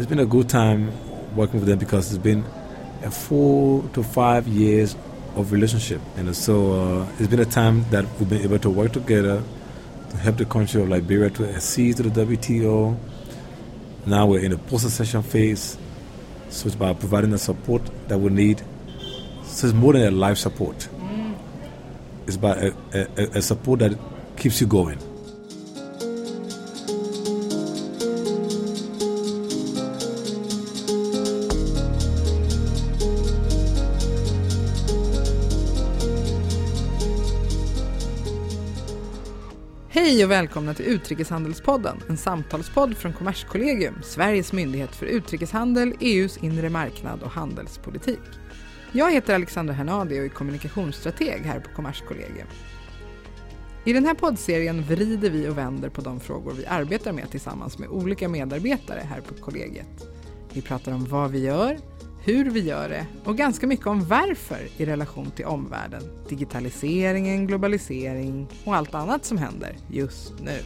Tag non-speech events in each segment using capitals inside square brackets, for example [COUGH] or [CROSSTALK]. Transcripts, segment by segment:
it's been a good time working with them because it's been a four to five years of relationship. And so uh, it's been a time that we've been able to work together to help the country of Liberia to accede to the WTO. Now we're in the post-accession phase, so it's about providing the support that we need. So it's more than a life support. It's about a, a, a support that keeps you going. Och välkomna till Utrikeshandelspodden, en samtalspodd från Kommerskollegium, Sveriges myndighet för utrikeshandel, EUs inre marknad och handelspolitik. Jag heter Alexandra Hernadi och är kommunikationsstrateg här på Kommerskollegium. I den här poddserien vrider vi och vänder på de frågor vi arbetar med tillsammans med olika medarbetare här på kollegiet. Vi pratar om vad vi gör, hur vi gör det och ganska mycket om varför i relation till omvärlden, digitaliseringen, globalisering och allt annat som händer just nu.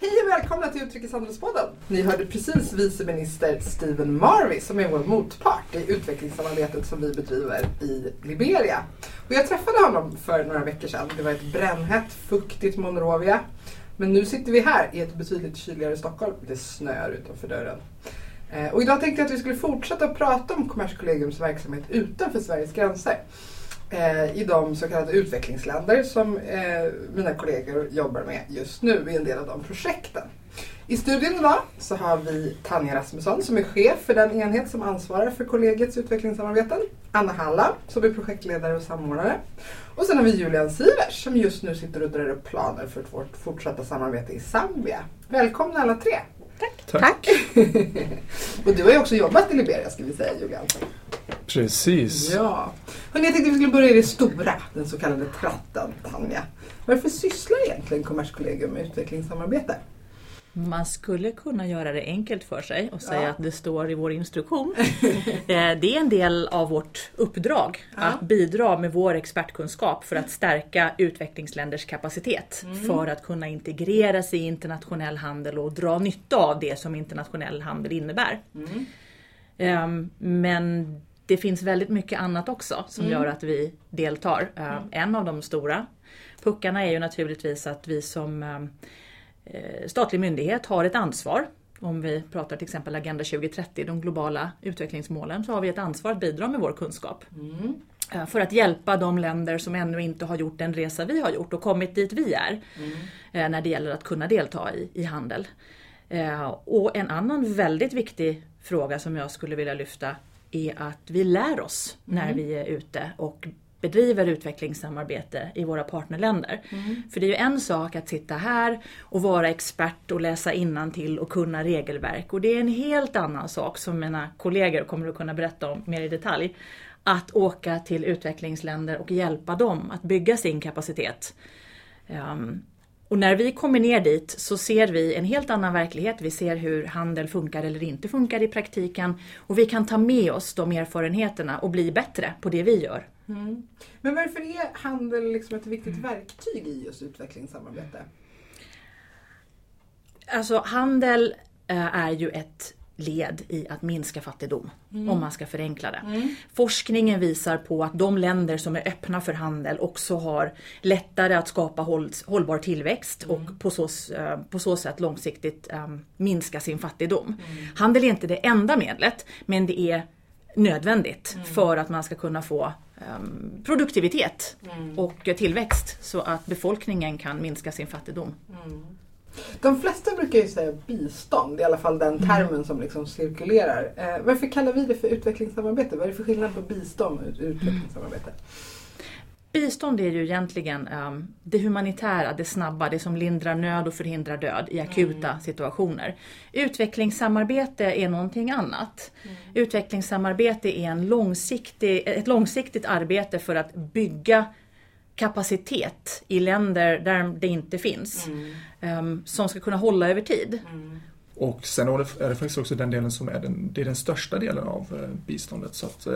Hej och välkomna till Utrikeshandelspodden. Ni hörde precis viceminister Stephen Marvey som är vår motpart i utvecklingssamarbetet som vi bedriver i Liberia. Och jag träffade honom för några veckor sedan. Det var ett brännhett, fuktigt Monrovia. Men nu sitter vi här i ett betydligt kyligare Stockholm. Det snöar utanför dörren. Eh, Och idag tänkte jag att vi skulle fortsätta prata om Kommerskollegiums verksamhet utanför Sveriges gränser. Eh, I de så kallade utvecklingsländer som eh, mina kollegor jobbar med just nu i en del av de projekten. I studion idag så har vi Tanja Rasmusson som är chef för den enhet som ansvarar för kollegiets utvecklingssamarbeten. Anna Halla som är projektledare och samordnare. Och sen har vi Julian Sivers som just nu sitter och drar upp planer för vårt fortsatta samarbete i Zambia. Välkomna alla tre! Tack. [LAUGHS] och du har ju också jobbat i Liberia ska vi säga Julian. Precis. Ja. Hörrni, jag tänkte vi skulle börja i det stora, den så kallade tratten, Tanja. Varför sysslar egentligen Kommerskollegium med utvecklingssamarbete? Man skulle kunna göra det enkelt för sig och säga Ja. att det står i vår instruktion. [LAUGHS] Eh, det är en del av vårt uppdrag Ja. att bidra med vår expertkunskap för att stärka utvecklingsländers kapacitet Mm. för att kunna integreras i internationell handel och dra nytta av det som internationell handel innebär. Mm. Ehm, Men det finns väldigt mycket annat också som Mm. gör att vi deltar. Ehm, En av de stora puckarna är ju naturligtvis att vi som ehm, eh, statlig myndighet har ett ansvar. Om vi pratar till exempel Agenda 2030, de globala utvecklingsmålen, så har vi ett ansvar att bidra med vår kunskap. Mm. Eh, För att hjälpa de länder som ännu inte har gjort den resa vi har gjort och kommit dit vi är. eh, När det gäller att kunna delta i, i handel. Eh, Och en annan väldigt viktig fråga som jag skulle vilja lyfta är att vi lär oss när vi är ute och bedriver utvecklingssamarbete i våra partnerländer. För det är ju en sak att sitta här och vara expert och läsa till och kunna regelverk. Och det är en helt annan sak som mina kollegor kommer att kunna berätta om mer i detalj. Att åka till utvecklingsländer och hjälpa dem att bygga sin kapacitet. Ehm, och när vi kommer ner dit så ser vi en helt annan verklighet. Vi ser hur handel funkar eller inte funkar i praktiken. Och vi kan ta med oss de erfarenheterna och bli bättre på det vi gör. Mm. Men varför är handel liksom ett viktigt verktyg i just utvecklingssamarbete? Alltså handel eh, är ju ett led i att minska fattigdom, om man ska förenkla det. Forskningen visar på att de länder som är öppna för handel också har lättare att skapa håll, hållbar tillväxt och på så, eh, på så sätt långsiktigt eh, minska sin fattigdom. Handel är inte det enda medlet, men det är nödvändigt för att man ska kunna få ehm, produktivitet och tillväxt så att befolkningen kan minska sin fattigdom. De flesta brukar ju säga bistånd, i alla fall den termen som liksom cirkulerar. Eh, varför kallar vi det för utvecklingssamarbete? Vad är det för skillnad på bistånd och utvecklingssamarbete? Bistånd är ju egentligen ehm, det humanitära, det snabba, det som lindrar nöd och förhindrar död i akuta situationer. Utvecklingssamarbete är någonting annat. Utvecklingssamarbete är en långsiktig, ett långsiktigt arbete för att bygga kapacitet i länder där det inte finns. ehm, som ska kunna hålla över tid. Och sen är det, är det faktiskt också den delen som är den, det är den största delen av eh, biståndet. Så att eh,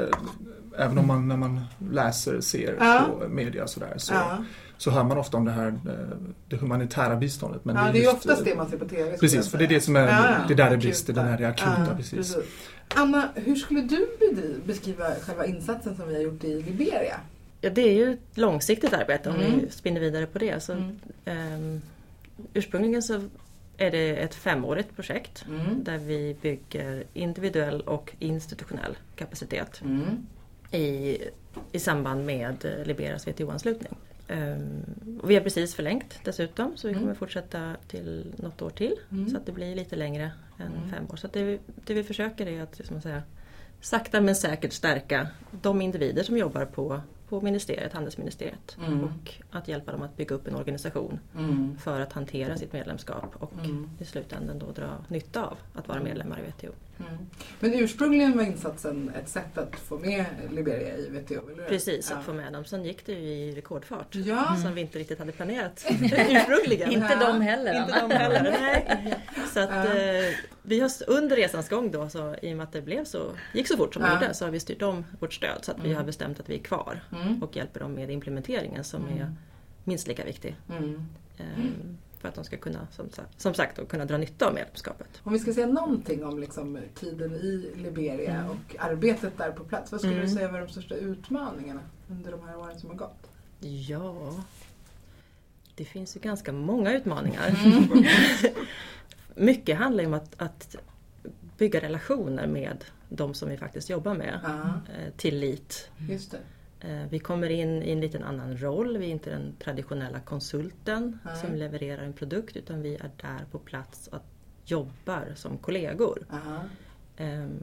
även om man när man läser, ser Ja. på media och sådär så Ja. så hör man ofta om det här eh, det humanitära biståndet. Men ja, det är, det är just, oftast eh, det man ser på TV. Precis, för det är det som är, Ja, ja. det är där det Akuta. brister, den här det akuta. Ja, precis. Anna, hur skulle du beskriva själva insatsen som vi har gjort i Liberia? Ja, det är ju ett långsiktigt arbete om Mm. vi spinner vidare på det. Så, Mm. ehm, ursprungligen så är det ett femårigt projekt Mm. där vi bygger individuell och institutionell kapacitet Mm. i, i samband med Liberias WTO-anslutning. Ehm, och vi har precis förlängt dessutom så vi Mm. kommer fortsätta till något år till. Mm. Så att det blir lite längre än Mm. fem år. Så det, vi- det vi försöker är att liksom säga, sakta men säkert stärka de individer som jobbar på, på ministeriet, handelsministeriet. Mm. Och att hjälpa dem att bygga upp en organisation Mm. för att hantera sitt medlemskap och Mm. i slutändan då dra nytta av att vara medlemmar i WTO. Mm. Men ursprungligen var insatsen ett sätt att få med Liberia i WTO, eller? Precis, ja. att få med dem. Sen gick det ju i rekordfart. Ja. Som vi inte riktigt hade planerat [LAUGHS] ursprungligen. Inte Ja. de heller. Inte de heller. [LAUGHS] Nej. Så att, Ja. eh, vi har under resans gång då, så, i och med att det blev så, gick så fort som det Ja. gjorde, så har vi styrt om vårt stöd så att vi Mm. har bestämt att vi är kvar Mm. och hjälper dem med implementeringen som är minst lika viktig. Mm. För att de ska kunna, som, som sagt, då, kunna dra nytta av medlemskapet. Om vi ska säga någonting om liksom, tiden i Liberia Mm. och arbetet där på plats. Vad skulle Mm. du säga var de största utmaningarna under de här åren som har gått? Ja, det finns ju ganska många utmaningar. Mm. [LAUGHS] Mycket handlar ju om att, att bygga relationer med de som vi faktiskt jobbar med. Ja, Eh, Tillit. just det. Eh, Vi kommer in i en liten annan roll. Vi är inte den traditionella konsulten Nej. som levererar en produkt utan vi är där på plats och jobbar som kollegor. Ja. Ehm,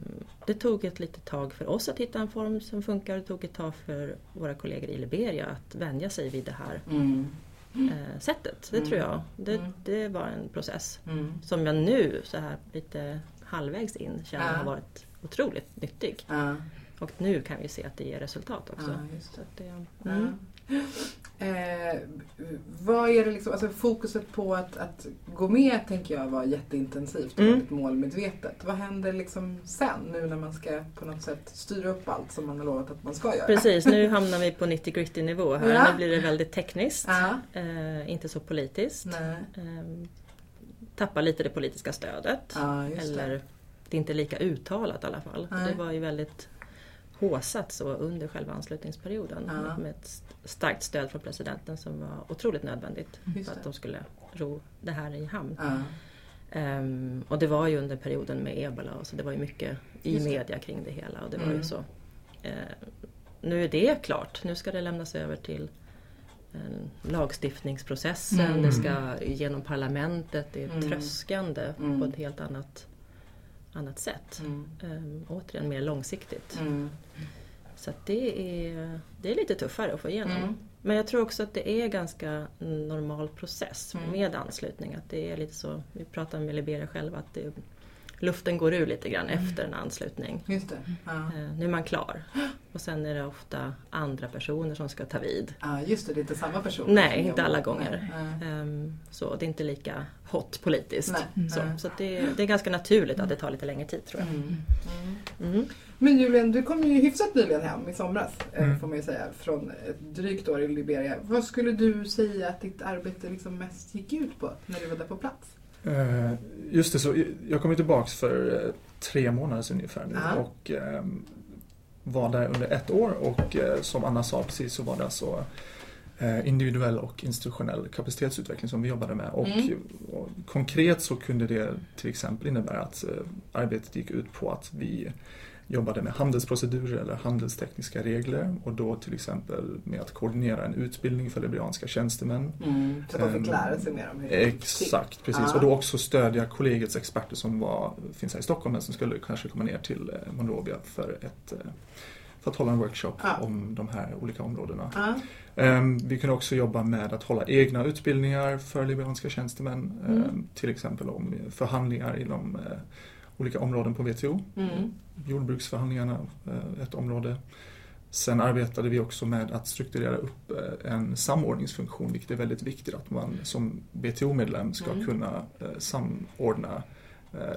Det tog ett litet tag för oss att hitta en form som funkar. Det tog ett tag för våra kollegor i Liberia att vänja sig vid det här Mm. eh, sättet. Det Mm. tror jag. Det, Mm. det var en process Mm. som jag nu så här lite halvvägs in känner Ja. har varit otroligt nyttig. Ja. Och nu kan vi se att det ger resultat också. Ja, just det. Så att det, Ja. mm. Eh, vad är det liksom, alltså fokuset på att, att gå med tänker jag var jätteintensivt och Mm. väldigt målmedvetet. Vad händer liksom sen nu när man ska på något sätt styra upp allt som man har lovat att man ska göra? Precis, nu hamnar vi på 90 gritty nivå här. Ja. Nu blir det väldigt tekniskt. Eh, inte så politiskt. Eh, tappar lite det politiska stödet. Eller det. det är inte lika uttalat i alla fall. Nej. Det var ju väldigt håsat så under själva anslutningsperioden. Ja. Med ett starkt stöd från presidenten som var otroligt nödvändigt för att de skulle ro det här i hamn. Ja. Ehm, och det var ju under perioden med ebola och så det var ju mycket i Just media kring det hela. Och det var Mm. ju så. Eh, nu är det klart, nu ska det lämnas över till eh, lagstiftningsprocessen, Mm. det ska genom parlamentet, det är Mm. tröskande Mm. på ett helt annat, annat sätt. Mm. Ehm, återigen mer långsiktigt. Mm. Så det, är, det är lite tuffare att få igenom. Mm. Men jag tror också att det är ganska normal process Mm. med anslutning. Att det är lite så, vi pratar med Liberia själva, att det, luften går ur lite grann Mm. efter en anslutning. Just det. Ja. Eh, nu är man klar. Och sen är det ofta andra personer som ska ta vid. ja, just det. Det är inte samma person. Nej, inte alla gånger. Nej. Ehm, så det är inte lika hot politiskt. Nej. Så, Nej. så att det, det är ganska naturligt att det tar lite längre tid tror jag. Mm. Mm. Mm. Men Julian, du kom ju hyfsat nyligen hem i somras, eh, Mm. får man ju säga, från ett drygt år i Liberia. Vad skulle du säga att ditt arbete liksom mest gick ut på när du var där på plats? Eh, Just det, så jag kom ju tillbaks för eh, tre månader sedan ungefär nu Ja. och ehm, var där under ett år och eh, som Anna sa precis så var det alltså individuell och institutionell kapacitetsutveckling som vi jobbade med. Och, Mm. konkret så kunde det till exempel innebära att arbetet gick ut på att vi jobbade med handelsprocedurer eller handelstekniska regler och då till exempel med att koordinera en utbildning för liberianska tjänstemän Så de fick Ehm, lära sig mer om hur det gick. Exakt, precis. Ja. Och då också stödja kollegiets experter som var, finns här i Stockholm men som skulle kanske komma ner till eh, Monrovia för, ett, eh, för att hålla en workshop Ja. om de här olika områdena. Ehm, Vi kunde också jobba med att hålla egna utbildningar för liberianska tjänstemän. Mm. ehm, Till exempel om förhandlingar inom eh, olika områden på WTO. Mm. Jordbruksförhandlingarna, eh, ett område. Sen arbetade vi också med att strukturera upp eh, en samordningsfunktion, vilket är väldigt viktigt att man som WTO-medlem ska Mm. kunna eh, samordna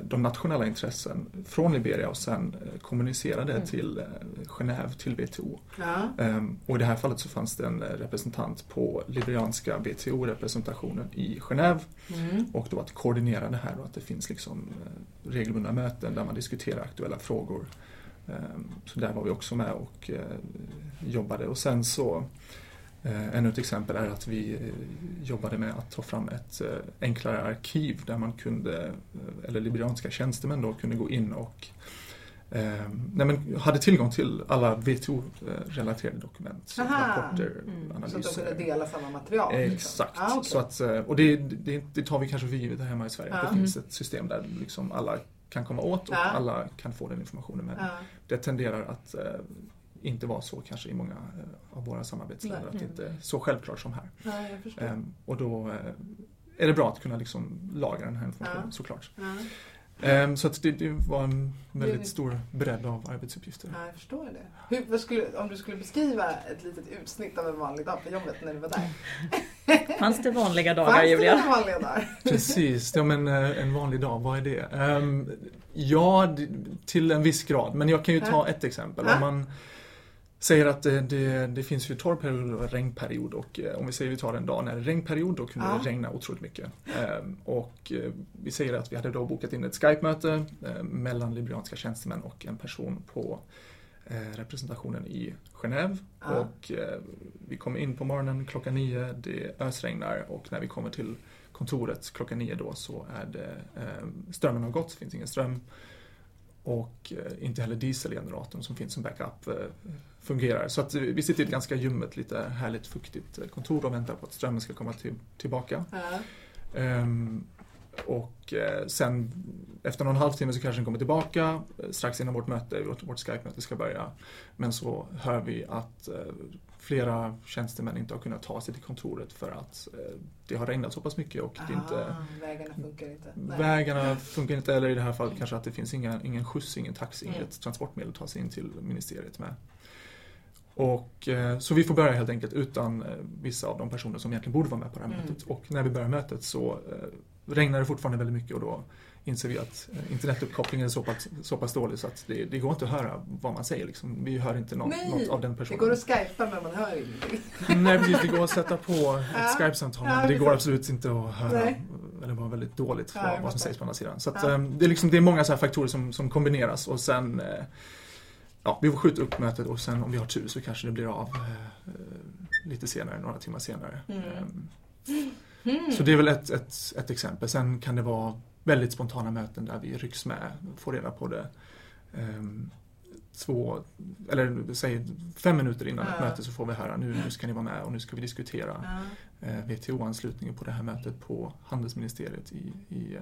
de nationella intressen från Liberia och sen eh, kommunicera det Mm. till eh, Genève, till WTO. Ja. Ehm, Och i det här fallet så fanns det en eh, representant på liberianska WTO-representationen i Genève Mm. och då att koordinera det här och att det finns liksom eh, regelbundna möten där man diskuterar aktuella frågor. Ehm, Så där var vi också med och eh, jobbade och sen så eh, Ännu ett exempel är att vi eh, jobbade med att ta fram ett eh, enklare arkiv där man kunde, eh, eller liberianska tjänstemän då, kunde gå in och eh, nej men, hade tillgång till alla WTO-relaterade dokument, Aha. rapporter, Mm. Så att de analyser. kunde dela samma material? liksom. Exakt. Ah, okej. så att, eh, och det, det, det tar vi kanske för givet här hemma i Sverige, Ja. det finns ett system där liksom alla kan komma åt och Ja. alla kan få den informationen. Men Ja. det tenderar att eh, inte vara så kanske i många eh, av våra samarbetsländer, Nej. att det inte är så självklart som här. ja. Ehm, och då eh, är det bra att kunna liksom lagra den här informationen Ja. såklart. Ja. Ehm, så att det, det var en Det- väldigt stor bredd av arbetsuppgifter. Ja, jag förstår det. Hur, vad skulle, om du skulle beskriva ett litet utsnitt av en vanlig dag på jobbet när du var där. [LAUGHS] Fanns det vanliga dagar Fanns det Julia? några vanliga dagar? Precis, ja, men eh, en vanlig dag, vad är det? Ehm, ja, till en viss grad, men jag kan ju ta ett exempel. Ja. Om man säger att det, det, det finns ju torrperiod och regnperiod och eh, om vi säger vi tar en dag när det är regnperiod då kunde Ja. det regna otroligt mycket. Ehm, och eh, vi säger att vi hade då bokat in ett Skype-möte eh, mellan liberianska tjänstemän och en person på eh, representationen i Genève. Ja. Och eh, vi kommer in på morgonen klockan nio, det ösregnar och när vi kommer till kontoret klockan nio då så är det eh, strömmen har gått, det finns ingen ström. Och eh, inte heller dieselgeneratorn som finns som backup eh, fungerar. Så att vi sitter i ett ganska ljummet, lite härligt fuktigt kontor och väntar på att strömmen ska komma till, tillbaka. Ja. Ehm, och eh, sen efter någon halvtimme så kanske den kommer tillbaka strax innan vårt möte, vårt, vårt Skype-möte ska börja. Men så hör vi att eh, flera tjänstemän inte har kunnat ta sig till kontoret för att eh, det har regnat så pass mycket och det är inte, Ah, vägarna funkar inte. Nej. vägarna [LAUGHS] funkar inte eller i det här fallet kanske att det finns inga, ingen skjuts, ingen taxi, Mm. inget transportmedel att ta sig in till ministeriet med. Och, eh, så vi får börja helt enkelt utan eh, vissa av de personer som egentligen borde vara med på det här Mm. mötet. Och när vi börjar mötet så eh, regnar det fortfarande väldigt mycket och då inser vi att internetuppkopplingen är så pass, så pass dålig så att det, det går inte att höra vad man säger. Liksom. Vi hör inte något, Nej, något av den Det personen. går att skypa men man hör ingenting. [LAUGHS] Nej precis, det går att sätta på Ja. ett Skype-samtal Ja, men det går absolut inte att höra. Nej. Eller bara väldigt dåligt Ja, vad, vad som sägs på andra sidan. Så att, Ja. det, är liksom, det är många så här faktorer som, som kombineras och sen Ja, vi skjuta upp mötet och sen om vi har tur så kanske det blir av eh, eh, lite senare, några timmar senare. Mm. Ehm, Mm. Så det är väl ett, ett, ett exempel. Sen kan det vara väldigt spontana möten där vi rycks med, får reda på det ehm, två, eller säg fem minuter innan ett Ja. möte så får vi höra nu, nu ska ni vara med och nu ska vi diskutera Ja. eh, WTO-anslutningen på det här mötet på handelsministeriet i, i eh,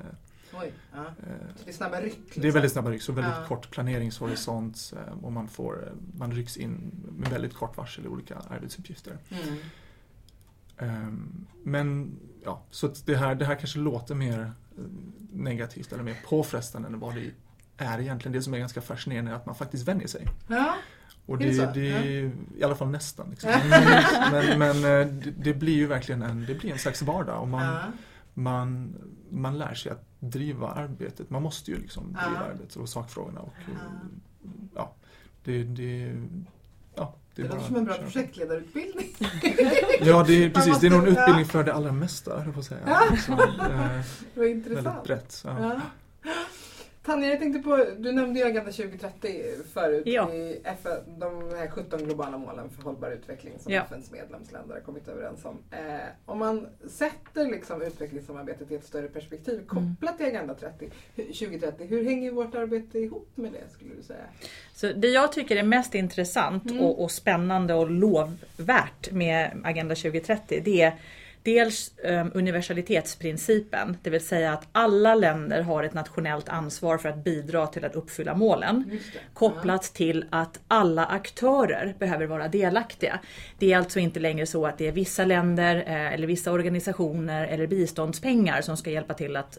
Oj, ja. eh, Det är snabba ryck. Liksom. det är väldigt snabba ryck, så väldigt Ja. kort planeringshorisont eh, och man, får, man rycks in med väldigt kort varsel i olika arbetsuppgifter. Mm. Ehm, Men ja, så det här, det här kanske låter mer negativt eller mer påfrestande än vad det är egentligen. Det som är ganska fascinerande är att man faktiskt vänjer sig. Ja. Och Är det det, det, Ja. I alla fall nästan. Liksom. [LAUGHS] Men, men eh, det, det blir ju verkligen en, det blir en slags vardag och man, Ja. man, man lär sig att driva arbetet. Man måste ju liksom driva Ja. arbetet och sakfrågorna. Och, Ja. det, det, ja, Det, är låter som en bra projektledarutbildning. [LAUGHS] Ja, det är, precis. Det är nog en utbildning för det allra mesta, höll jag på att säga. Ja. Så, eh, [LAUGHS] Det väldigt brett. Ja. Ja. Tanja, jag tänkte på, du nämnde ju Agenda 2030 förut. Ja. I FN, de här 17 globala målen för hållbar utveckling som Ja. FNs medlemsländer har kommit överens om. Eh, om man sätter liksom utvecklingssamarbetet i ett större perspektiv kopplat till Agenda 30, hu- 2030, hur hänger vårt arbete ihop med det skulle du säga? Så det jag tycker är mest intressant Mm. och, och spännande och lovvärt med Agenda 2030 det är dels um, universalitetsprincipen, det vill säga att alla länder har ett nationellt ansvar för att bidra till att uppfylla målen. Kopplat till att alla aktörer behöver vara delaktiga. Det är alltså inte längre så att det är vissa länder eh, eller vissa organisationer eller biståndspengar som ska hjälpa till att,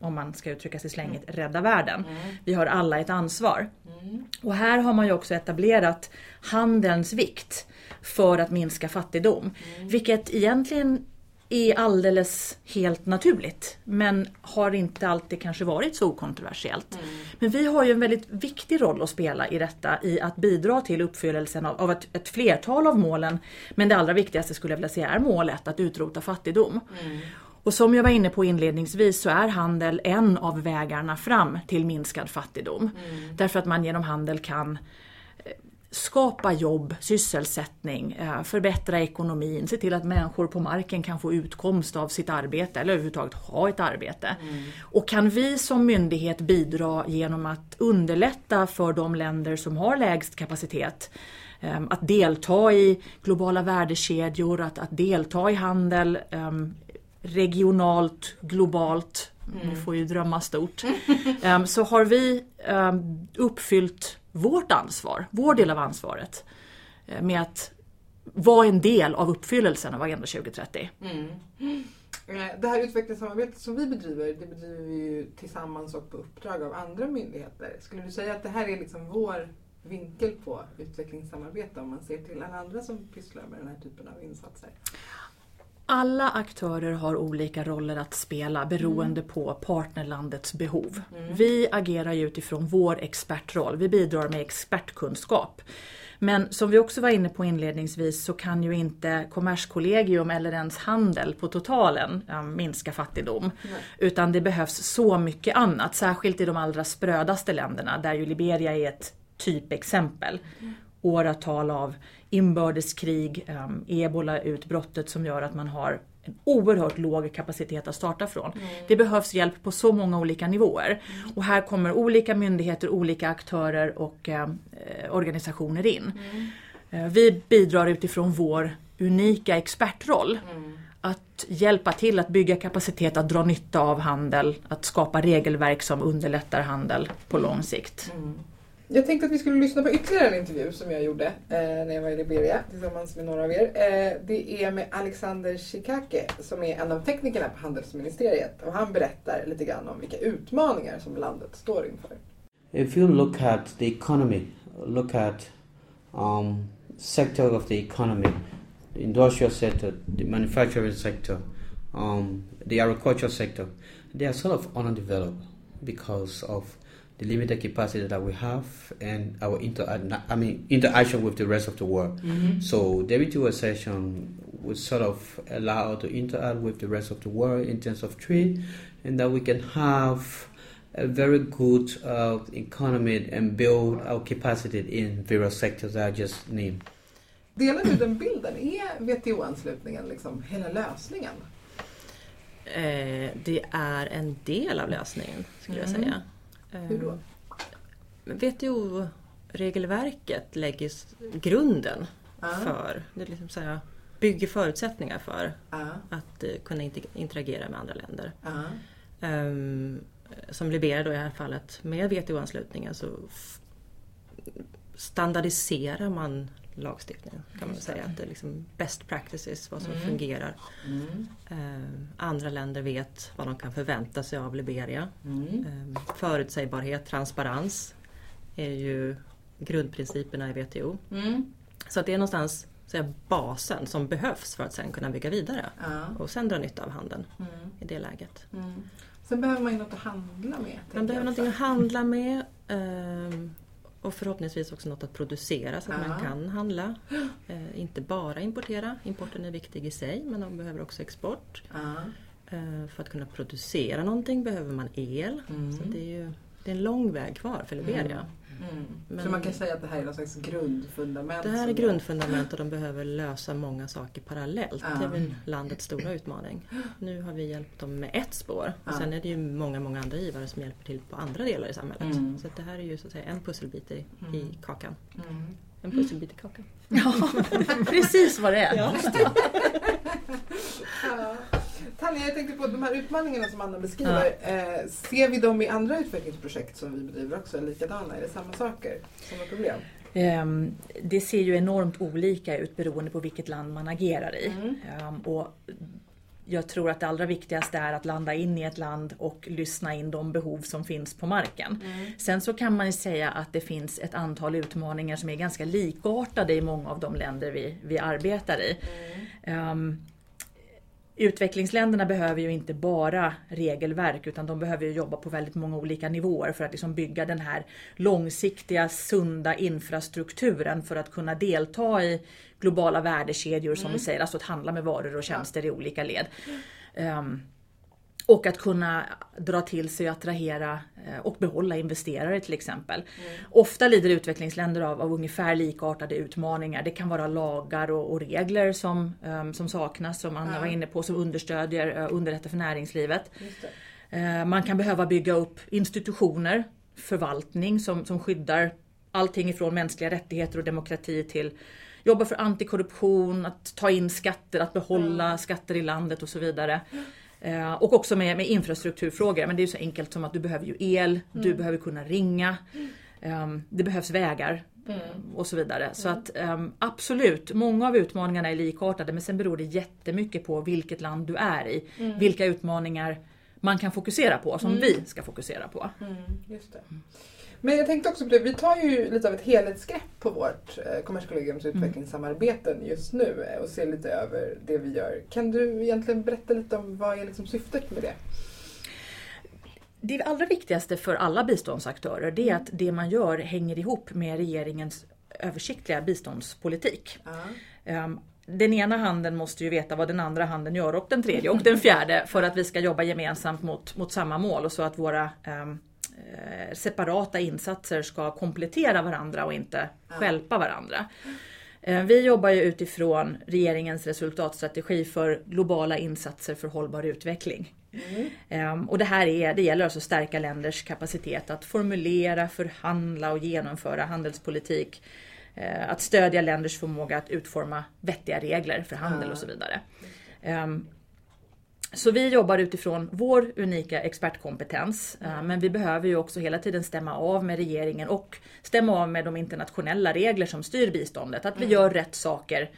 om man ska uttrycka sig slängigt, rädda världen. Vi har alla ett ansvar. Mm. Och här har man ju också etablerat handelns vikt för att minska fattigdom. Vilket egentligen är alldeles helt naturligt men har inte alltid kanske varit så okontroversiellt. Mm. Men vi har ju en väldigt viktig roll att spela i detta i att bidra till uppfyllelsen av, av ett, ett, flertal av målen. Men det allra viktigaste skulle jag vilja säga är målet att utrota fattigdom. Mm. Och som jag var inne på inledningsvis så är handel en av vägarna fram till minskad fattigdom. Mm. Därför att man genom handel kan skapa jobb, sysselsättning, eh, förbättra ekonomin, se till att människor på marken kan få utkomst av sitt arbete eller överhuvudtaget ha ett arbete. Mm. Och kan vi som myndighet bidra genom att underlätta för de länder som har lägst kapacitet eh, att delta i globala värdekedjor, att, att delta i handel eh, regionalt, globalt, mm. vi får ju drömma stort, så har vi uppfyllt vårt ansvar, vår del av ansvaret eh, med att vara en del av uppfyllelsen av Agenda 2030. Mm. Eh, det här utvecklingssamarbetet som vi bedriver, det bedriver vi ju tillsammans och på uppdrag av andra myndigheter. Skulle du säga att det här är liksom vår vinkel på utvecklingssamarbete om man ser till alla andra som pysslar med den här typen av insatser? Alla aktörer har olika roller att spela beroende mm. på partnerlandets behov. Mm. Vi agerar ju utifrån vår expertroll, vi bidrar med expertkunskap. Men som vi också var inne på inledningsvis så kan ju inte Kommerskollegium eller ens handel på totalen minska fattigdom. Nej. Utan det behövs så mycket annat, särskilt i de allra sprödaste länderna där ju Liberia är ett typexempel. Mm. Åratal av inbördeskrig, um, ebola-utbrottet som gör att man har en oerhört låg kapacitet att starta från. Mm. Det behövs hjälp på så många olika nivåer. Mm. Och här kommer olika myndigheter, olika aktörer och eh, organisationer in. Mm. Eh, vi bidrar utifrån vår unika expertroll. Mm. Att hjälpa till att bygga kapacitet, att dra nytta av handel, att skapa regelverk som underlättar handel på lång sikt. Jag tänkte att vi skulle lyssna på ytterligare en intervju som jag gjorde eh, när jag var i Liberia tillsammans med några av er. Eh, det är med Alexander Shikake som är en av teknikerna på handelsministeriet och han berättar lite grann om vilka utmaningar som landet står inför. If you look at the economy, look at um, sector of the economy, the industrial sector, the manufacturing sector, um, the agricultural sector, they are sort of underdeveloped because of the limited capacity that we have and our inter I mean interaction with the rest of the world. Mm-hmm. So WTO session would sort of allow to interact with the rest of the world in terms of trade, and that we can have a very good uh, economy and build our capacity in various sectors that I just named. Delar du den bilden? Är WTO-anslutningen liksom hela lösningen? Eh, det är en del av lösningen skulle mm. jag säga. Hur då? WTO-regelverket lägger grunden ah. för, det är liksom så här, bygger förutsättningar för ah. att uh, kunna interagera med andra länder. Ah. Um, som Liberia då i det här fallet, med WTO-anslutningen så standardiserar man lagstiftningen kan man säga. Att det är liksom best practices, vad som mm. fungerar. Mm. Eh, andra länder vet vad de kan förvänta sig av Liberia. Mm. Eh, förutsägbarhet, transparens är ju grundprinciperna i WTO. Mm. Så att det är någonstans säga, basen som behövs för att sen kunna bygga vidare ja. och sen dra nytta av handeln mm. i det läget. Mm. Sen behöver man ju något att handla med. Man behöver något att handla med. Um, och förhoppningsvis också något att producera så att ja. man kan handla. Eh, inte bara importera, importen är viktig i sig men de behöver också export. Eh, för att kunna producera någonting behöver man el. Mm. Så det är ju det är en lång väg kvar för Liberia. Mm. Mm. Men, så man kan säga att det här är någon slags grundfundament? Det här är grundfundament och de behöver lösa många saker parallellt. Ja. Det är väl landets stora utmaning. Nu har vi hjälpt dem med ett spår och sen är det ju många, många andra givare som hjälper till på andra delar i samhället. Mm. Så det här är ju så att säga en pusselbit i, mm. i kakan. Mm. En pusselbit i kakan. Ja, [LAUGHS] precis vad det är. Ja. [LAUGHS] Tanja, jag tänkte på de här utmaningarna som Anna beskriver. Ja. Eh, ser vi dem i andra utvecklingsprojekt som vi bedriver också likadana? Är det samma saker? Samma problem? Um, det ser ju enormt olika ut beroende på vilket land man agerar i. Mm. Um, och jag tror att det allra viktigaste är att landa in i ett land och lyssna in de behov som finns på marken. Mm. Sen så kan man säga att det finns ett antal utmaningar som är ganska likartade i många av de länder vi, vi arbetar i. Mm. Um, utvecklingsländerna behöver ju inte bara regelverk utan de behöver ju jobba på väldigt många olika nivåer för att liksom bygga den här långsiktiga sunda infrastrukturen för att kunna delta i globala värdekedjor som vi säger, alltså att handla med varor och tjänster i olika led. Um, och att kunna dra till sig attrahera eh, och behålla investerare till exempel. Mm. Ofta lider utvecklingsländer av, av ungefär likartade utmaningar. Det kan vara lagar och, och regler som, um, som saknas, som Anna ja. var inne på, som understödjer, uh, underlättar för näringslivet. Uh, man kan behöva bygga upp institutioner, förvaltning som, som skyddar allting ifrån mänskliga rättigheter och demokrati till jobba för antikorruption, att ta in skatter, att behålla mm. skatter i landet och så vidare. Eh, och också med, med, infrastrukturfrågor. Men det är ju så enkelt som att du behöver ju el, mm. du behöver kunna ringa. Um, det behövs vägar mm. och så vidare. Så att um, absolut, många av utmaningarna är likartade men sen beror det jättemycket på vilket land du är i. Mm. Vilka utmaningar man kan fokusera på, som mm. vi ska fokusera på. Mm, just det. Men jag tänkte också på det, vi tar ju lite av ett helhetsgrepp på vårt eh, Kommerskollegiums mm. utvecklingssamarbeten just nu eh, och ser lite över det vi gör. Kan du egentligen berätta lite om vad är liksom syftet med det? Det allra viktigaste för alla biståndsaktörer det är att det man gör hänger ihop med regeringens översiktliga biståndspolitik. Uh. Den ena handen måste ju veta vad den andra handen gör och den tredje och den [LAUGHS] fjärde för att vi ska jobba gemensamt mot, mot samma mål och så att våra um, separata insatser ska komplettera varandra och inte skälpa varandra. Eh, vi jobbar ju utifrån regeringens resultatstrategi för globala insatser för hållbar utveckling. Mm. Ehm, och det här är, det gäller alltså att stärka länders kapacitet att formulera, förhandla och genomföra handelspolitik. Eh, att stödja länders förmåga att utforma vettiga regler för handel och så vidare. Så vi jobbar utifrån vår unika expertkompetens. Mm. Men vi behöver ju också hela tiden stämma av med regeringen och stämma av med de internationella regler som styr biståndet. Att vi mm. gör rätt saker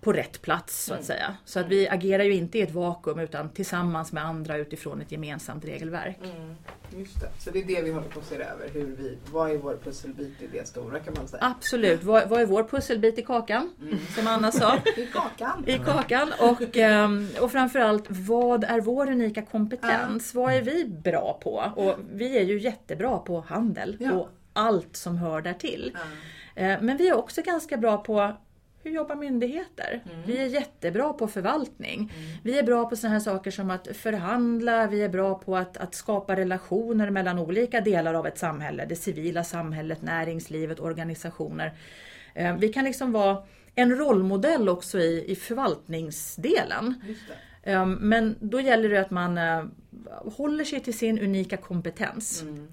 på rätt plats så att mm. säga. Så att vi agerar ju inte i ett vakuum utan tillsammans med andra utifrån ett gemensamt regelverk. Mm. Just det. Så det är det vi håller på att se över. Hur vi, vad är vår pusselbit i det stora kan man säga? Absolut. Vad, vad är vår pusselbit i kakan? Mm. Som Anna sa. [LAUGHS] I kakan. I kakan. Och, ehm, och framförallt, vad är vår unika kompetens? Uh. Vad är vi bra på? Och vi är ju jättebra på handel ja. och allt som hör därtill. Uh. Men vi är också ganska bra på hur jobbar myndigheter? Mm. Vi är jättebra på förvaltning. Mm. Vi är bra på sådana här saker som att förhandla, vi är bra på att, att skapa relationer mellan olika delar av ett samhälle. Det civila samhället, näringslivet, organisationer. Eh, vi kan liksom vara en rollmodell också i, i förvaltningsdelen. Eh, men då gäller det att man eh, håller sig till sin unika kompetens. Mm.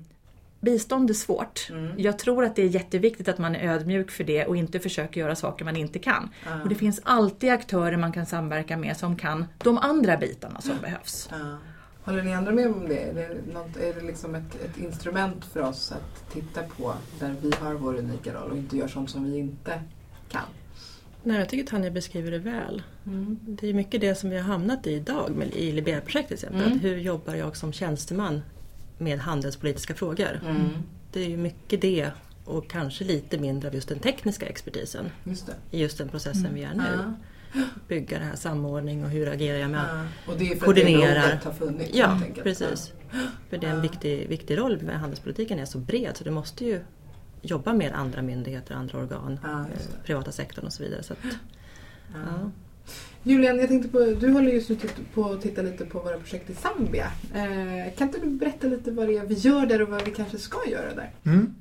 Bistånd är svårt. Mm. Jag tror att det är jätteviktigt att man är ödmjuk för det och inte försöker göra saker man inte kan. Mm. Och det finns alltid aktörer man kan samverka med som kan de andra bitarna som behövs. Mm. Håller ni andra med om det? Är det, något, är det liksom ett, ett, instrument för oss att titta på där vi har vår unika roll och inte gör sånt som vi inte kan? Nej, jag tycker Tanja beskriver det väl. Mm. Det är mycket det som vi har hamnat i idag med, i Libera-projektet. Mm. Hur jobbar jag som tjänsteman med handelspolitiska frågor. Mm. Det är ju mycket det och kanske lite mindre av just den tekniska expertisen just i just den processen mm. vi är nu. Ja. Bygga det här samordning och hur agerar jag med ja. Och det är för koordinerar. att det har funnits Ja, precis. Ja. För det är en viktig, viktig roll med handelspolitiken är så bred så du måste ju jobba med andra myndigheter, andra organ, ja, privata sektorn och så vidare. Så att. Julian, jag tänkte på, du håller just nu på att titta lite på våra projekt i Zambia. Eh, kan inte du berätta lite vad det är vi gör där och vad vi kanske ska göra där? Mm.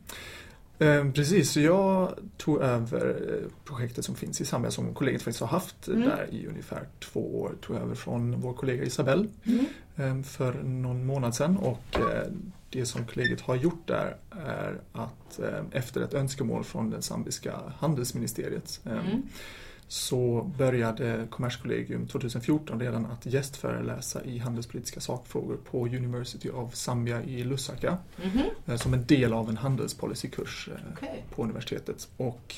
Eh, precis, så jag tog över eh, projektet som finns i Zambia som kollegiet faktiskt har haft mm. där i ungefär två år. Tog över från vår kollega Isabelle mm. eh, för någon månad sedan och eh, det som kollegiet har gjort där är att eh, efter ett önskemål från det zambiska handelsministeriet mm så började Kommerskollegium 2014 redan att gästföreläsa i handelspolitiska sakfrågor på University of Zambia i Lusaka mm -hmm. som en del av en handelspolicykurs eh, okay. på universitetet. Och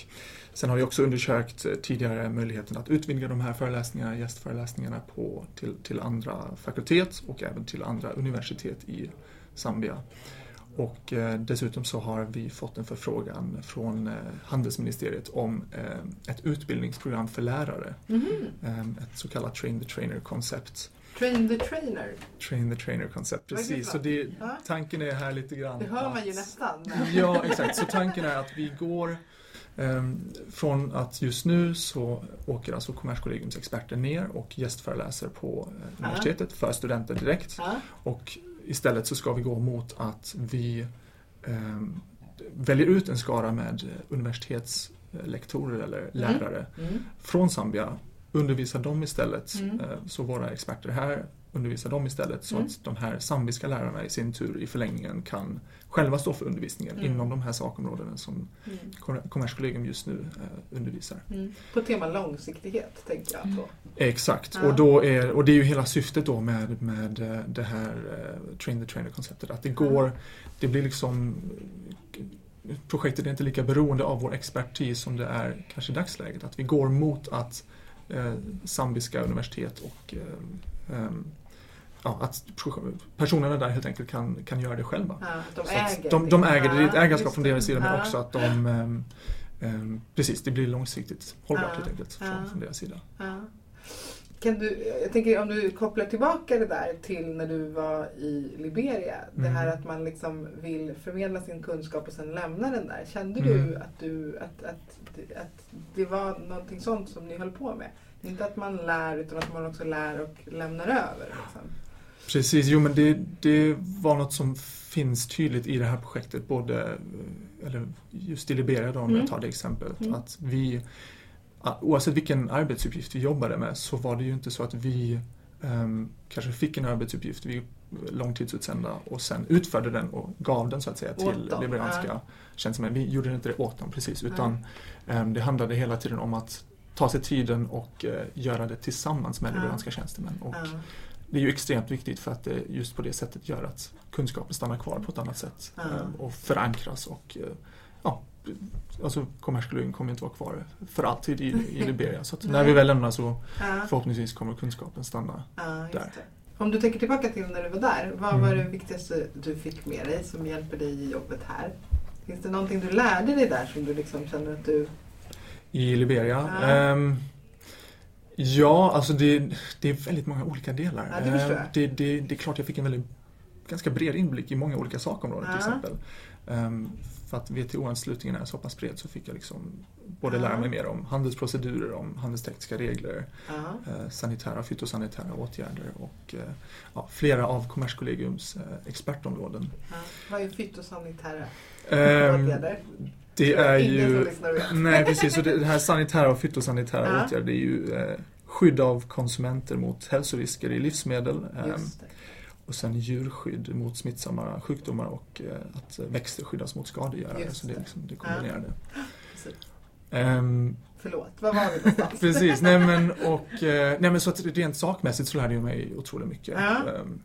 sen har vi också undersökt eh, tidigare möjligheten att utvidga de här föreläsningarna, gästföreläsningarna på, till, till andra fakultet och även till andra universitet i Zambia. Och eh, dessutom så har vi fått en förfrågan från eh, handelsministeriet om eh, ett utbildningsprogram för lärare. Eh, ett så kallat Train the Trainer-koncept. Train the trainer. Train the Trainer-koncept, precis. Så det, tanken är här lite grann Det hör man ju nästan. [LAUGHS] Ja, exakt. Så tanken är att vi går ehm, från att just nu så åker alltså Kommerskollegiums experter ner och gästföreläser på universitetet för studenter direkt. Ja. Och istället så ska vi gå mot att vi ehm, väljer ut en skara med universitetslektorer eller lärare Mm. från Zambia, undervisar dem istället. Mm. Eh, Så våra experter här undervisar dem istället så Mm. att de här zambiska lärarna i sin tur i förlängningen kan själva stå för undervisningen Mm. inom de här sakområdena som Mm. Kom- Kommerskollegium just nu eh, undervisar. Mm. På tema långsiktighet tänker jag på. Exakt, Ja. och, då är, och det är ju hela syftet då med, med eh, det här eh, Train the Trainer-konceptet. Att det går, det blir liksom Projektet är inte lika beroende av vår expertis som det är kanske i dagsläget. Att vi går mot att eh, zambiska universitet och eh, ehm, ja, att pro- personerna där helt enkelt kan, kan göra det själva. Ja, de äger de, de äger det, det är ett ägarskap från det. deras sida men också att de [LAUGHS] ehm, ehm, Precis, det blir långsiktigt hållbart helt enkelt från, från deras sida. Kan du, jag tänker om du kopplar tillbaka det där till när du var i Liberia. Det Mm. här att man liksom vill förmedla sin kunskap och sen lämna den där. Kände Mm. du att, du att, att, att det var någonting sånt som ni höll på med? Inte att man lär utan att man också lär och lämnar över. Liksom. Precis, jo men det, det var något som finns tydligt i det här projektet, både, eller just i Liberia då om Mm. jag tar det exemplet, Mm. att vi, ja, oavsett vilken arbetsuppgift vi jobbade med så var det ju inte så att vi ehm, kanske fick en arbetsuppgift, vi långtidsutsända och sen utförde den och gav den så att säga till dem, liberianska ja. tjänstemän. Vi gjorde inte det åt dem precis, utan ehm, det handlade hela tiden om att ta sig tiden och eh, göra det tillsammans med Ja. liberianska tjänstemän. Och Ja. Det är ju extremt viktigt för att det just på det sättet gör att kunskapen stannar kvar på ett annat sätt eh, och förankras och eh, ja, alltså Kommerskollegium kommer inte vara kvar för alltid i, i [LAUGHS] Liberia. Så när vi väl lämnar så förhoppningsvis kommer kunskapen stanna. Där. Om du tänker tillbaka till när du var där. Vad Mm. var det viktigaste du fick med dig som hjälper dig i jobbet här? Finns det någonting du lärde dig där som du liksom känner att du... I Liberia? Ja. Ehm, ja, alltså det, det är väldigt många olika delar. Ja, det. Ehm, det, det, det är klart jag fick en väldigt ganska bred inblick i många olika sakområden till Ja. exempel. Ehm, för att WTO-anslutningen är så pass bred så fick jag liksom både Ja. lära mig mer om handelsprocedurer, om handelstekniska regler, Ja. eh, sanitära och fytosanitära åtgärder och eh, ja, flera av Kommerskollegiums eh, expertområden. Vad är fytosanitära Ehm, åtgärder? Det är ju... Nej [LAUGHS] precis, och det, det här sanitära och fytosanitära Ja. åtgärder det är ju eh, skydd av konsumenter mot hälsorisker i livsmedel det. och sen djurskydd mot smittsamma sjukdomar och eh, att växter skyddas mot skadegörare. Just Så det är det. liksom det kombinerade. [LAUGHS] Precis. Ehm, Förlåt, var var vi någonstans? [LAUGHS] precis, nej men, och, eh, nej men så att rent sakmässigt så lärde jag mig otroligt mycket. Ja. Ehm,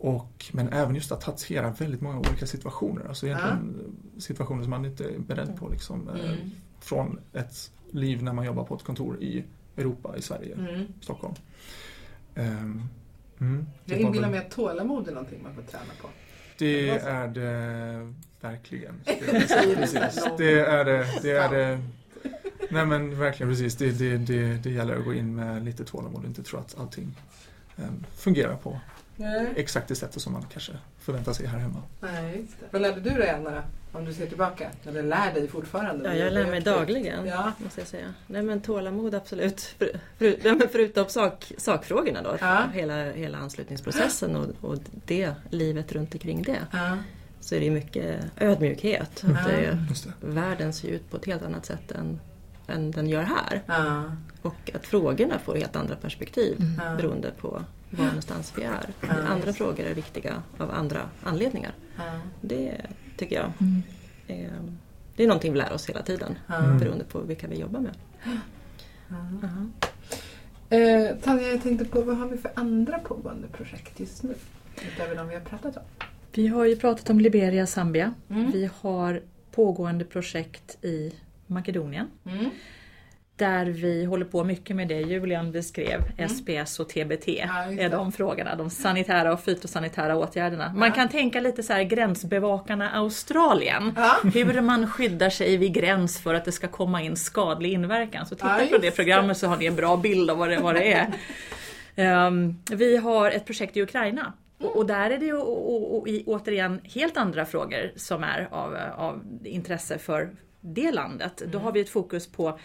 och, men även just att hantera väldigt många olika situationer. Alltså egentligen situationer som man inte är beredd på. Liksom, eh, Mm. Från ett liv när man jobbar på ett kontor i Europa, i Sverige, Mm. Stockholm. Ehm, mm, det Jag inbillar mig att tålamod är någonting man får träna på. Det är det verkligen. [LAUGHS] Precis. Det är det. det, är det. [LAUGHS] Nej men verkligen precis. Det, det, det, det gäller att gå in med lite tålamod och inte tro att allting em, fungerar på Nej. exakt det sättet som man kanske förväntar sig här hemma. Nej, just det. Vad lärde du dig Anna? Om du ser tillbaka? Eller lär dig fortfarande? Ja, jag lär mig dagligen, Ja. måste jag säga. Nej men tålamod absolut. För, för, förutom sak, sakfrågorna då, Ja. hela, hela anslutningsprocessen och, och det, livet runt omkring det. Ja. Så är det mycket ödmjukhet. Att det, världen ser ut på ett helt annat sätt än, än den gör här. Ja. Och att frågorna får helt andra perspektiv Ja. beroende på var någonstans vi är. Ja. Andra frågor är viktiga av andra anledningar. Ja. Det tycker jag är, det är någonting vi lär oss hela tiden Ja. beroende på vilka vi jobbar med. Ja. Jaha. Eh, Tanja, jag tänkte på vad har vi för andra pågående projekt just nu? Utöver de vi har pratat om. Vi har ju pratat om Liberia, Zambia. Mm. Vi har pågående projekt i Makedonien. Mm. där vi håller på mycket med det Julian beskrev, SPS och TBT, Ja, är de frågorna, de sanitära och fytosanitära åtgärderna. Man kan tänka lite så här gränsbevakarna Australien, Ja. hur man skyddar sig vid gräns för att det ska komma in skadlig inverkan. Så titta på det programmet så har ni en bra bild av vad det, vad det är. [LAUGHS] Ehm, vi har ett projekt i Ukraina. Och, och där är det ju och, och, och, i- återigen helt andra frågor som är av, av intresse för det landet. Då har vi ett fokus på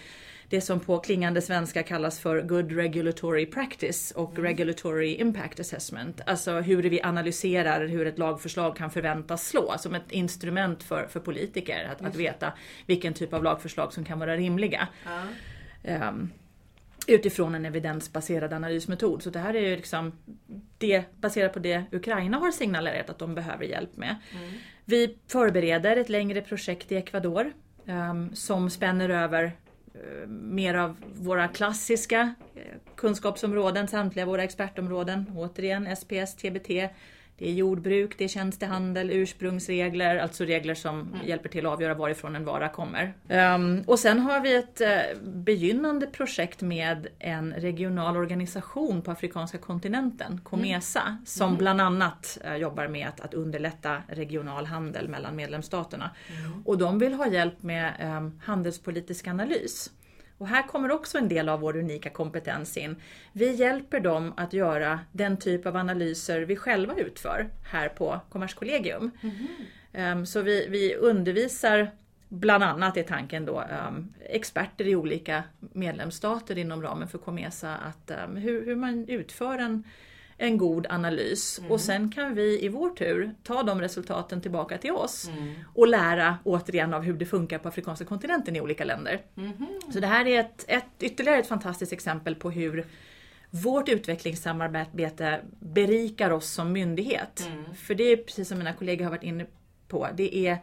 det som på klingande svenska kallas för Good Regulatory Practice och Regulatory Impact Assessment. Alltså hur vi analyserar hur ett lagförslag kan förväntas slå som ett instrument för, för politiker att, att veta vilken typ av lagförslag som kan vara rimliga. Ja. Ehm, utifrån en evidensbaserad analysmetod. Så det här är ju liksom det baserat på det Ukraina har signalerat att de behöver hjälp med. Vi förbereder ett längre projekt i Ecuador ehm, som spänner över Eh, mer av våra klassiska eh, kunskapsområden, samtliga våra expertområden. Återigen SPS, TBT, det är jordbruk, det är tjänstehandel, ursprungsregler, alltså regler som hjälper till att avgöra varifrån en vara kommer. Ehm, och sen har vi ett eh, begynnande projekt med en regional organisation på afrikanska kontinenten, COMESA, som bland annat eh, jobbar med att, att underlätta regional handel mellan medlemsstaterna. Och de vill ha hjälp med ehm, handelspolitisk analys. Och här kommer också en del av vår unika kompetens in. Vi hjälper dem att göra den typ av analyser vi själva utför här på Kommerskollegium. Ehm, Så vi, vi undervisar bland annat är tanken då ehm, experter i olika medlemsstater inom ramen för Comesa att ehm, hur, hur man utför en, en god analys. Och sen kan vi i vår tur ta de resultaten tillbaka till oss och lära återigen av hur det funkar på afrikanska kontinenten i olika länder. Så det här är ett, ett, ytterligare ett fantastiskt exempel på hur vårt utvecklingssamarbete berikar oss som myndighet. För det är precis som mina kollegor har varit inne på, det är,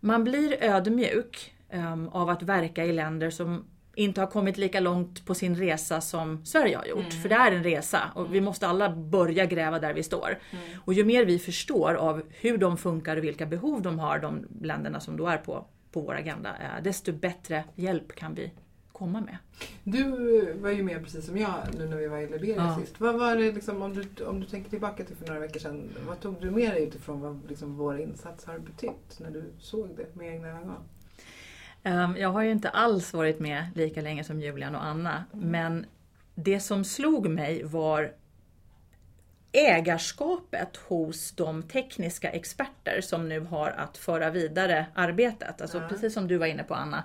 man blir ödmjuk em, av att verka i länder som inte har kommit lika långt på sin resa som Sverige har gjort. För det är en resa och vi måste alla börja gräva där vi står. Och ju mer vi förstår av hur de funkar och vilka behov de har, de länderna som då är på, på vår agenda, eh, desto bättre hjälp kan vi komma med. Du var ju med precis som jag nu när vi var i Liberia Ja. sist. Vad var det liksom, om du, om du tänker tillbaka till för några veckor sedan, vad tog du med dig utifrån vad liksom vår insats har betytt när du såg det med egna ögon? Ehm, Jag har ju inte alls varit med lika länge som Julian och Anna, men det som slog mig var ägarskapet hos de tekniska experter som nu har att föra vidare arbetet. Alltså Ja. precis som du var inne på Anna,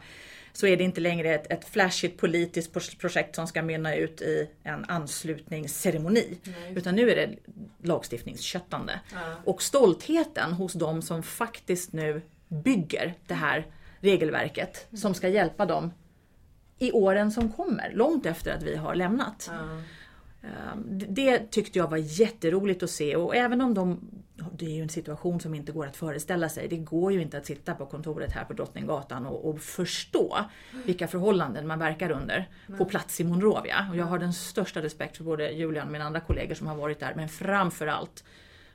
så är det inte längre ett, ett flashigt politiskt pro- projekt som ska mynna ut i en anslutningsceremoni. Utan nu är det lagstiftningsköttande. Ja. Och stoltheten hos de som faktiskt nu bygger det här regelverket som ska hjälpa dem i åren som kommer, långt efter att vi har lämnat. Ehm, det- tyckte jag var jätteroligt att se och även om de, det är ju en situation som inte går att föreställa sig. Det går ju inte att sitta på kontoret här på Drottninggatan och, och förstå vilka förhållanden man verkar under på plats i Monrovia. Och jag har den största respekt för både Julian och mina andra kollegor som har varit där, men framförallt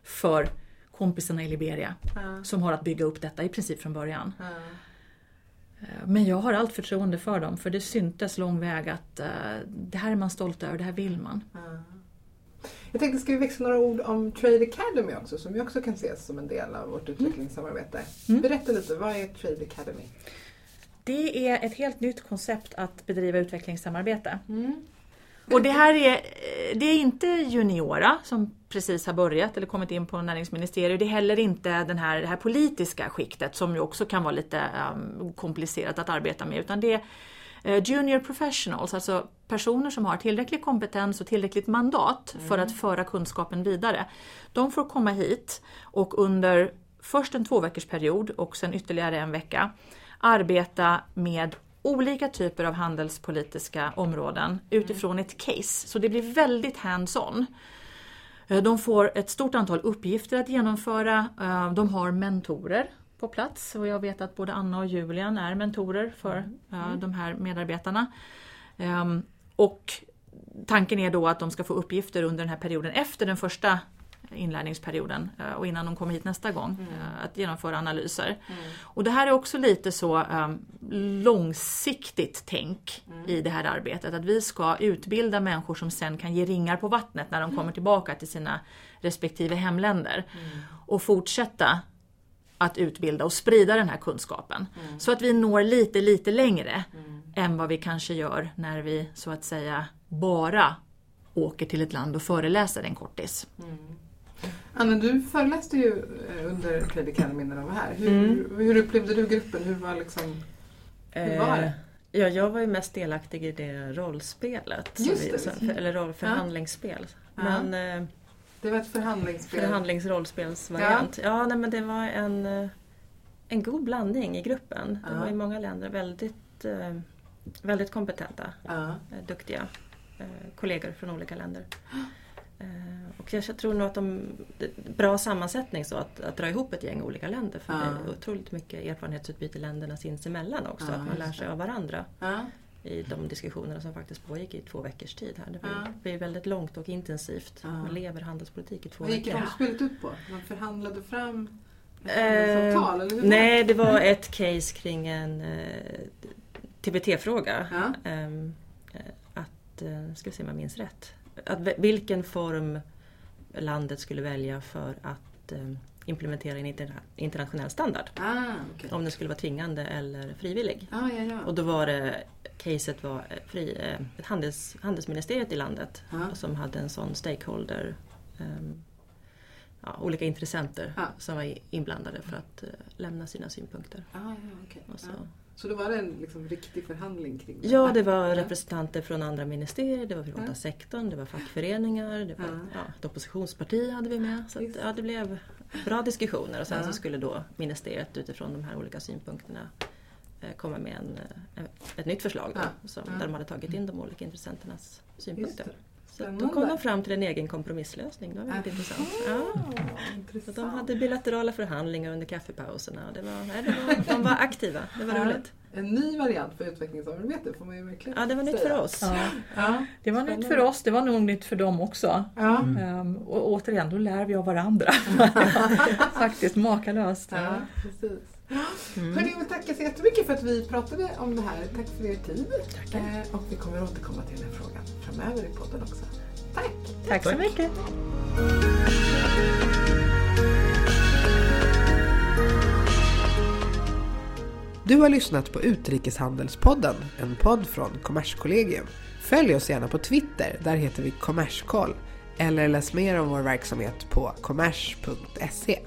för kompisarna i Liberia Ja. som har att bygga upp detta i princip från början. Eh, Men jag har allt förtroende för dem för det syntes lång väg att eh, det här är man stolt över, det här vill man. Ja. Jag tänkte, ska vi växla några ord om Trade Academy också, som ju också kan ses som en del av vårt utvecklingssamarbete. Mm. Berätta lite, vad är Trade Academy? Det är ett helt nytt koncept att bedriva utvecklingssamarbete. Och det här är, eh, det är inte Juniora som precis har börjat eller kommit in på näringsministeriet. Det är heller inte den här, det här politiska skiktet som ju också kan vara lite um, komplicerat att arbeta med. Utan det är eh, Junior Professionals, alltså personer som har tillräcklig kompetens och tillräckligt mandat för att föra kunskapen vidare. De får komma hit och under först en två veckors period och sen ytterligare en vecka arbeta med olika typer av handelspolitiska områden utifrån ett case. Så det blir väldigt hands-on. Eh, De får ett stort antal uppgifter att genomföra. Eh, De har mentorer på plats och jag vet att både Anna och Julian är mentorer för eh, de här medarbetarna. Ehm, Och tanken är då att de ska få uppgifter under den här perioden efter den första inlärningsperioden eh, och innan de kommer hit nästa gång. Mm. eh, Att genomföra analyser. Och det här är också lite så um, långsiktigt tänk Mm. i det här arbetet. Att vi ska utbilda människor som sen kan ge ringar på vattnet när de kommer tillbaka till sina respektive hemländer. Och fortsätta att utbilda och sprida den här kunskapen. Så att vi når lite, lite längre än vad vi kanske gör när vi så att säga bara åker till ett land och föreläser en kortis. Anna, du föreläste ju eh, under Trade Academy när de var här. Hur, Mm. hur upplevde du gruppen? Hur var liksom... Hur var det? Eh, Ja, jag var ju mest delaktig i det rollspelet. Just det. som- eller roll, förhandlingsspel. Ja. Men eh, Det var ett förhandlingsspel. förhandlingsrollspelsvariant. Ja, nej, men det var en, eh, en god blandning i gruppen. Det Ja. var i många länder väldigt, eh, väldigt kompetenta, Ja. eh, duktiga eh, kollegor från olika länder. Eh, Och jag tror nog att de, bra sammansättning så att, att dra ihop ett gäng olika länder. För Ja. det är otroligt mycket erfarenhetsutbyte länderna sinsemellan också. Ja, att man lär sig av varandra Ja. i de diskussionerna som faktiskt pågick i två veckors tid. här. Det blir, Ja. blir väldigt långt och intensivt. Man lever handelspolitik i två Vad gick veckor. rollspelet ut på? Man förhandlade fram ett Eh, handelsavtal? eller hur var nej, det var ett case kring en eh, TBT-fråga. Ehm, eh, att, eh, ska vi se om jag minns rätt. Att, vilken form landet skulle välja för att eh, implementera en interna- internationell standard. Ah, okej. Om den skulle vara tvingande eller frivillig. Ah, ja, ja. Och då var det, caset var eh, fri, eh, ett handels, handelsministeriet i landet Ja. som hade en sån stakeholder, ehm, ja, olika intressenter Ja. som var inblandade för att eh, lämna sina synpunkter. Ah, okej. Och så. Så då var det en liksom, riktig förhandling kring det? Ja, det var representanter från andra ministerier, det var privata Ja. sektorn, det var fackföreningar, det var Ja. ja, ett oppositionsparti hade vi med. Så att, ja, det blev bra diskussioner och sen så skulle då ministeriet utifrån de här olika synpunkterna eh, komma med en, eh, ett nytt förslag då, som, där de hade tagit in de olika intressenternas synpunkter. Så då kom de fram till en egen kompromisslösning, det var väldigt intressant. Ja. Intressant. de hade bilaterala förhandlingar under kaffepauserna. Det var, nej, det var, de var aktiva, det var Ja. roligt. En ny variant för utvecklingssamarbete får man ju verkligen Ja, det var nytt säga. för oss. Ja, Ja. det var Spännande. nytt för oss, det var nog nytt för dem också. Ja. Ehm, och återigen, då lär vi av varandra. [LAUGHS] Faktiskt makalöst. Ja, precis. Mm. Hörni, jag vill tacka så jättemycket för att vi pratade om det här. Tack för er tid. Eh, och vi kommer återkomma till den här frågan framöver i podden också. Tack! Tack så mycket. Du har lyssnat på Utrikeshandelspodden, en podd från Kommerskollegium. Följ oss gärna på Twitter, där heter vi Kommerskoll. Eller läs mer om vår verksamhet på kommers.se.